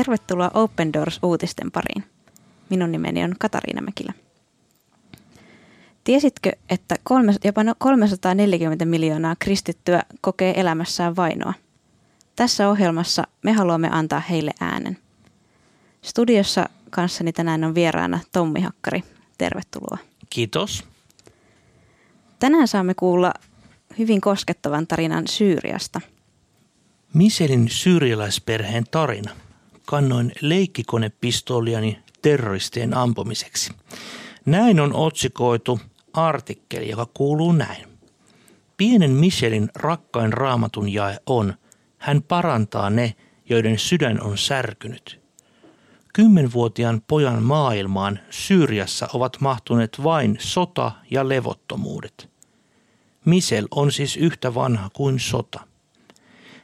Tervetuloa Open Doors-uutisten pariin. Minun nimeni on Katariina Mäkilä. Tiesitkö, että kolme, jopa 340 miljoonaa kristittyä kokee elämässään vainoa? Tässä ohjelmassa me haluamme antaa heille äänen. Studiossa kanssani tänään on vieraana Tommi Hakkari. Tervetuloa. Kiitos. Tänään saamme kuulla hyvin koskettavan tarinan Syyriasta. Miselin syyrialaisperheen tarina. Kannoin leikkikonepistoliani terroristien ampumiseksi. Näin on otsikoitu artikkeli, joka kuuluu näin. Pienen Michelin rakkain raamatun jae on, hän parantaa ne, joiden sydän on särkynyt. Kymmenvuotiaan pojan maailmaan Syyriassa ovat mahtuneet vain sota ja levottomuudet. Misel on siis yhtä vanha kuin sota.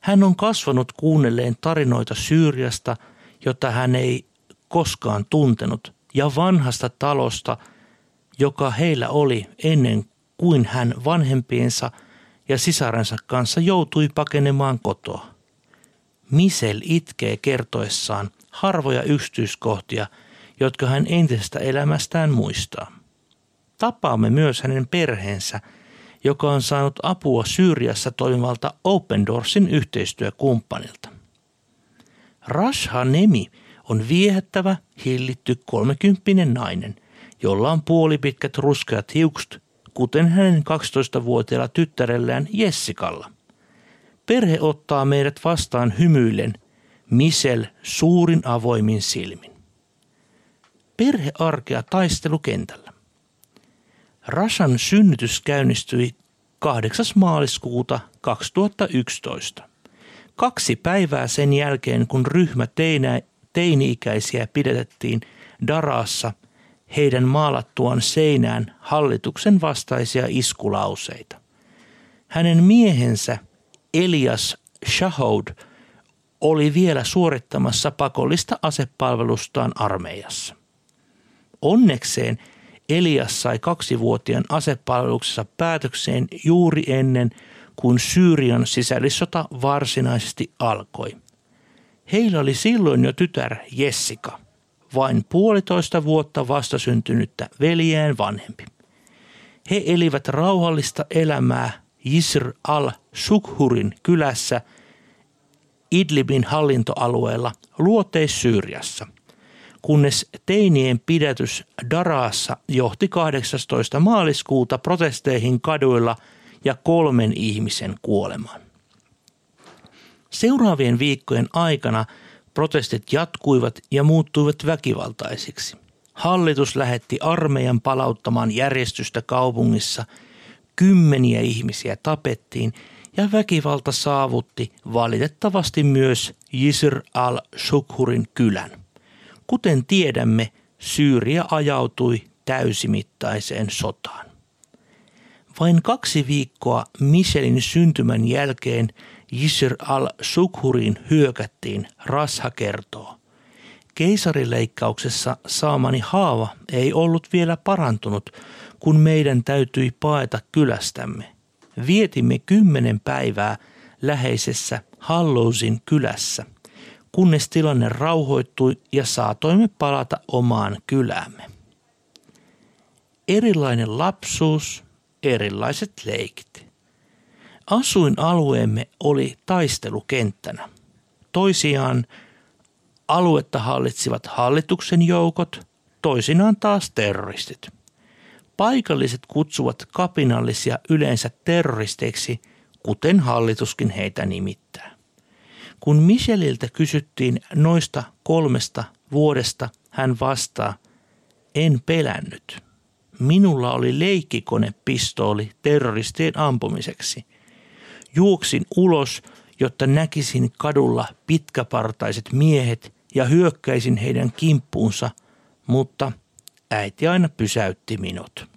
Hän on kasvanut kuunnelleen tarinoita Syyriasta, jota hän ei koskaan tuntenut, ja vanhasta talosta, joka heillä oli ennen kuin hän vanhempiensa ja sisarensa kanssa joutui pakenemaan kotoa. Misel itkee kertoessaan harvoja yksityiskohtia, jotka hän entisestä elämästään muistaa. Tapaamme myös hänen perheensä, joka on saanut apua Syyriassa toimivalta Open Doorsin yhteistyökumppanilta. Rasha Nemi on viehättävä, hillitty kolmekymppinen nainen, jolla on puolipitkät ruskeat hiukset, kuten hänen 12-vuotiaalla tyttärelläänJessikalla. Perhe ottaa meidät vastaan hymyillen, Misel suurin avoimin silmin. Perhearkea taistelukentällä. Rasan synnytys käynnistyi 8. maaliskuuta 2011. Kaksi päivää sen jälkeen, kun ryhmä teinä, teini-ikäisiä pidetettiin Daraassa heidän maalattuaan seinään hallituksen vastaisia iskulauseita. Hänen miehensä Elias Shahoud oli vielä suorittamassa pakollista asepalvelustaan armeijassa. Onnekseen – Elias sai kaksivuotiaan asepalveluksessa päätökseen juuri ennen kuin Syyrian sisällissota varsinaisesti alkoi. Heillä oli silloin jo tytär Jessica, vain puolitoista vuotta vastasyntynyttä veljään vanhempi. He elivät rauhallista elämää Jisr al-Sukhurin kylässä Idlibin hallintoalueella luoteis-Syyriassa kunnes teinien pidätys Daraassa johti 18. maaliskuuta protesteihin kaduilla ja kolmen ihmisen kuolemaan. Seuraavien viikkojen aikana protestit jatkuivat ja muuttuivat väkivaltaisiksi. Hallitus lähetti armeijan palauttamaan järjestystä kaupungissa, kymmeniä ihmisiä tapettiin ja väkivalta saavutti valitettavasti myös Jisr al-Shukhurin kylän. Kuten tiedämme, Syyria ajautui täysimittaiseen sotaan. Vain kaksi viikkoa Michelin syntymän jälkeen Jisr al-Sukhurin hyökättiin, Rasha kertoo. Keisarileikkauksessa saamani haava ei ollut vielä parantunut, kun meidän täytyi paeta kylästämme. Vietimme kymmenen päivää läheisessä Hallousin kylässä kunnes tilanne rauhoittui ja saatoimme palata omaan kylämme. Erilainen lapsuus, erilaiset leikit. Asuinalueemme oli taistelukenttänä. Toisiaan aluetta hallitsivat hallituksen joukot, toisinaan taas terroristit. Paikalliset kutsuvat kapinallisia yleensä terroristeiksi, kuten hallituskin heitä nimittää. Kun Micheliltä kysyttiin noista kolmesta vuodesta, hän vastaa, en pelännyt. Minulla oli leikkikonepistooli terroristien ampumiseksi. Juoksin ulos, jotta näkisin kadulla pitkäpartaiset miehet ja hyökkäisin heidän kimppuunsa, mutta äiti aina pysäytti minut.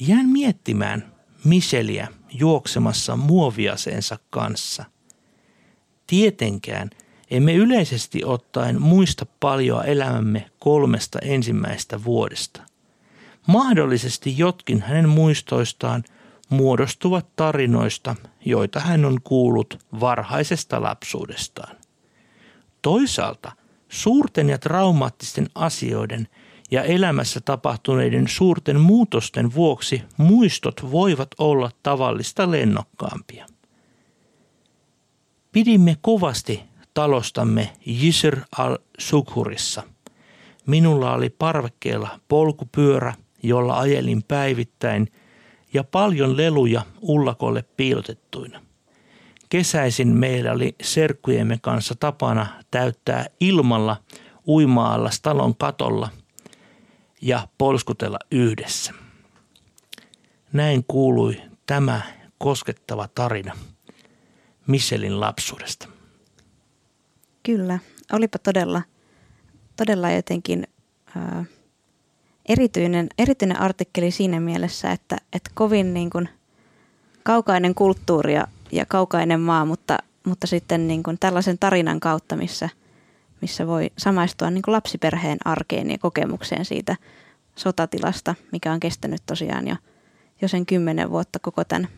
Jään miettimään Micheliä juoksemassa muoviaseensa kanssa – Tietenkään emme yleisesti ottaen muista paljon elämämme kolmesta ensimmäistä vuodesta. Mahdollisesti jotkin hänen muistoistaan muodostuvat tarinoista, joita hän on kuullut varhaisesta lapsuudestaan. Toisaalta suurten ja traumaattisten asioiden ja elämässä tapahtuneiden suurten muutosten vuoksi muistot voivat olla tavallista lennokkaampia. Pidimme kovasti talostamme Jisr al-Sukhurissa. Minulla oli parvekkeella polkupyörä, jolla ajelin päivittäin ja paljon leluja ullakolle piilotettuina. Kesäisin meillä oli serkkujemme kanssa tapana täyttää ilmalla uimaalla talon katolla ja polskutella yhdessä. Näin kuului tämä koskettava tarina Michelin lapsuudesta. Kyllä, olipa todella, todella jotenkin ää, erityinen, erityinen artikkeli siinä mielessä, että, että kovin niin kuin kaukainen kulttuuri ja, ja kaukainen maa, mutta, mutta sitten niin kuin tällaisen tarinan kautta, missä, missä voi samaistua niin kuin lapsiperheen arkeen ja kokemukseen siitä sotatilasta, mikä on kestänyt tosiaan jo, jo sen kymmenen vuotta koko tämän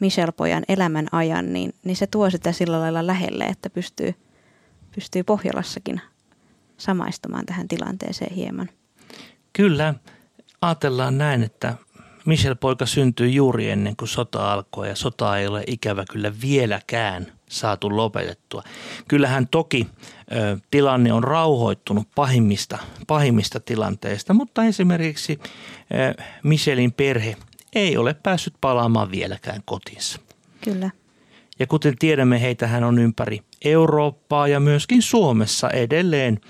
Michelle-pojan elämän ajan, niin, niin se tuo sitä sillä lailla lähelle, että pystyy – pystyy Pohjolassakin samaistumaan tähän tilanteeseen hieman. Kyllä, ajatellaan näin, että Michel poika syntyi juuri ennen kuin sota alkoi ja sota ei ole ikävä kyllä vieläkään saatu lopetettua. Kyllähän toki ö, tilanne on rauhoittunut pahimmista, pahimmista tilanteista, mutta esimerkiksi ö, Michelin perhe ei ole päässyt palaamaan vieläkään kotinsa. Kyllä. Ja kuten tiedämme, heitähän on ympäri Eurooppaa ja myöskin Suomessa edelleen,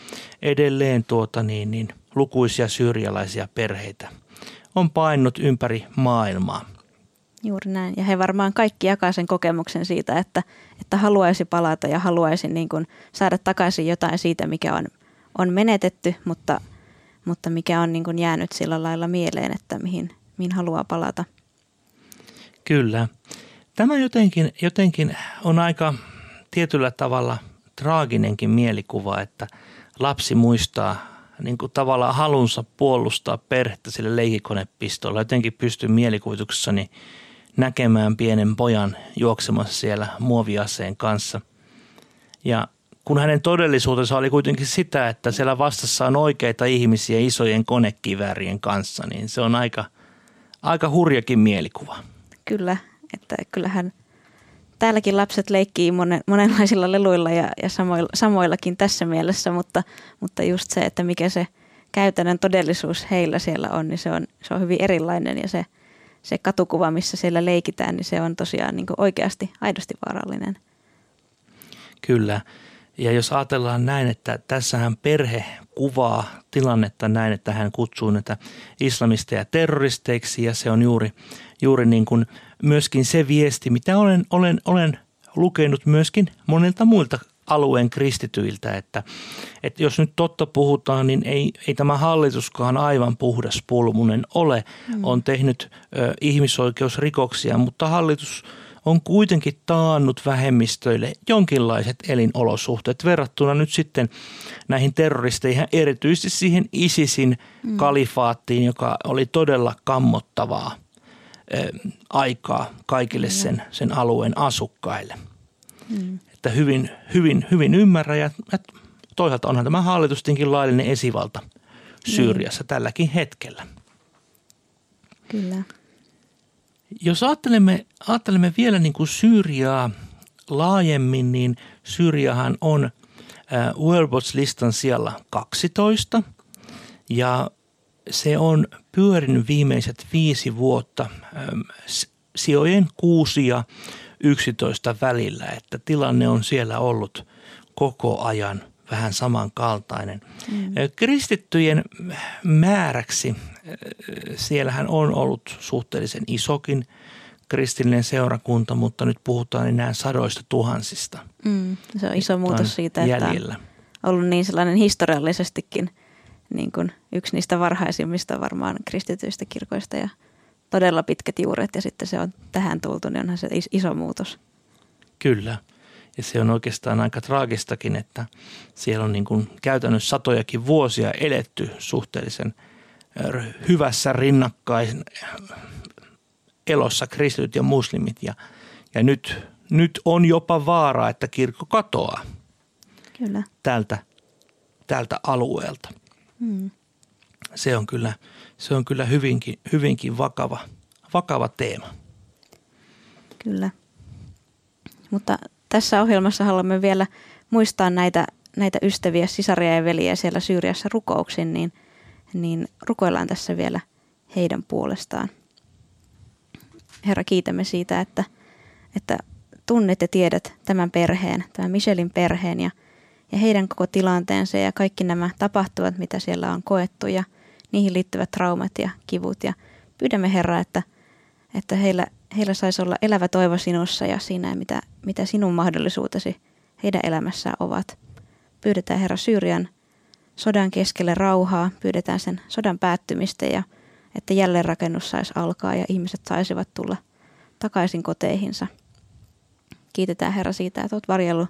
edelleen tuota niin, niin, lukuisia syyrialaisia perheitä on painut ympäri maailmaa. Juuri näin. Ja he varmaan kaikki jakaa sen kokemuksen siitä, että, että haluaisi palata ja haluaisi niin kuin saada takaisin jotain siitä, mikä on, on menetetty, mutta, mutta mikä on niin kuin jäänyt sillä lailla mieleen, että mihin, mihin haluaa palata. Kyllä. Tämä jotenkin, jotenkin on aika tietyllä tavalla traaginenkin mielikuva, että lapsi muistaa niin kuin tavallaan halunsa puolustaa perhettä sille leikikonepistolla. Jotenkin pystyy mielikuvituksessani näkemään pienen pojan juoksemassa siellä muoviaseen kanssa. Ja kun hänen todellisuutensa oli kuitenkin sitä, että siellä vastassa on oikeita ihmisiä isojen konekiväärien kanssa, niin se on aika, aika hurjakin mielikuva. Kyllä, että kyllähän täälläkin lapset leikkii monen, monenlaisilla leluilla ja, ja samoilla, samoillakin tässä mielessä, mutta, mutta just se, että mikä se käytännön todellisuus heillä siellä on, niin se on, se on hyvin erilainen ja se, se katukuva, missä siellä leikitään, niin se on tosiaan niin oikeasti aidosti vaarallinen. Kyllä. Ja jos ajatellaan näin, että tässähän perhe kuvaa tilannetta näin, että hän kutsuu näitä islamisteja terroristeiksi ja se on juuri, juuri niin kuin myöskin se viesti, mitä olen, olen, olen lukenut myöskin monilta muilta alueen kristityiltä, että, että jos nyt totta puhutaan, niin ei, ei tämä hallituskaan aivan puhdas pulmunen ole. Mm. On tehnyt ö, ihmisoikeusrikoksia, mutta hallitus – on kuitenkin taannut vähemmistöille jonkinlaiset elinolosuhteet verrattuna nyt sitten näihin terroristeihin, erityisesti siihen ISISin mm. kalifaattiin, joka oli todella kammottavaa aikaa kaikille sen, sen alueen asukkaille. Mm. Että hyvin, hyvin, hyvin ymmärrä ja, toisaalta onhan tämä hallitustinkin laillinen esivalta Syyriassa mm. tälläkin hetkellä. Kyllä. Jos ajattelemme, ajattelemme vielä niin kuin Syyriaa laajemmin, niin Syyriahan on äh, Worldwatch-listan siellä 12 ja se on pyörinyt viimeiset viisi vuotta sijojen 6 ja 11 välillä, että tilanne on siellä ollut koko ajan vähän samankaltainen. Mm. Kristittyjen määräksi siellähän on ollut suhteellisen isokin kristillinen seurakunta, mutta nyt puhutaan enää sadoista tuhansista. Mm, se on iso muutos siitä, että jäljellä. on ollut niin sellainen historiallisestikin niin kuin yksi niistä varhaisimmista varmaan kristityistä kirkoista ja todella pitkät juuret ja sitten se on tähän tultu, niin onhan se iso muutos. Kyllä. Ja se on oikeastaan aika traagistakin, että siellä on niin kuin käytännössä satojakin vuosia eletty suhteellisen – hyvässä rinnakkain elossa kristityt ja muslimit ja, ja nyt, nyt on jopa vaara, että kirkko katoaa. Kyllä. tältä, tältä alueelta. Mm. Se on kyllä, se on kyllä hyvinkin, hyvinkin vakava, vakava teema. Kyllä. Mutta tässä ohjelmassa haluamme vielä muistaa näitä, näitä ystäviä, sisaria ja veliä siellä Syyriassa rukouksin, niin, niin rukoillaan tässä vielä heidän puolestaan. Herra, kiitämme siitä, että, että tunnet ja tiedät tämän perheen, tämän Michelin perheen ja, ja heidän koko tilanteensa ja kaikki nämä tapahtuvat, mitä siellä on koettu ja niihin liittyvät traumat ja kivut. Ja pyydämme Herra, että, että heillä, heillä saisi olla elävä toivo sinussa ja siinä, mitä, mitä sinun mahdollisuutesi heidän elämässään ovat. Pyydetään Herra Syyrian sodan keskelle rauhaa, pyydetään sen sodan päättymistä ja että jälleenrakennus saisi alkaa ja ihmiset saisivat tulla takaisin koteihinsa. Kiitetään Herra siitä, että olet varjellut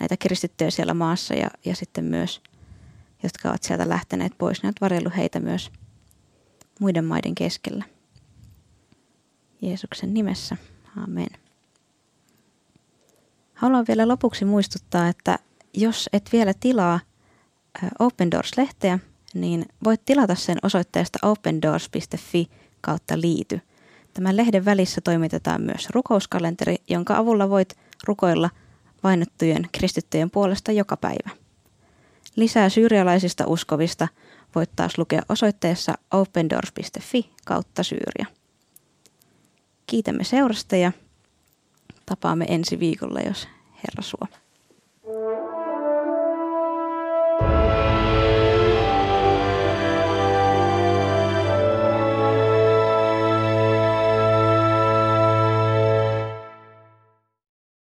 näitä kristittyjä siellä maassa ja, ja sitten myös, jotka ovat sieltä lähteneet pois, niin olet varjellut heitä myös muiden maiden keskellä. Jeesuksen nimessä. Amen. Haluan vielä lopuksi muistuttaa, että jos et vielä tilaa Open Doors-lehteä, niin voit tilata sen osoitteesta opendoors.fi kautta liity. Tämän lehden välissä toimitetaan myös rukouskalenteri, jonka avulla voit rukoilla vainottujen kristittyjen puolesta joka päivä. Lisää syyrialaisista uskovista voit taas lukea osoitteessa opendoors.fi kautta Syyria. Kiitämme seurasta ja tapaamme ensi viikolla, jos Herra suo.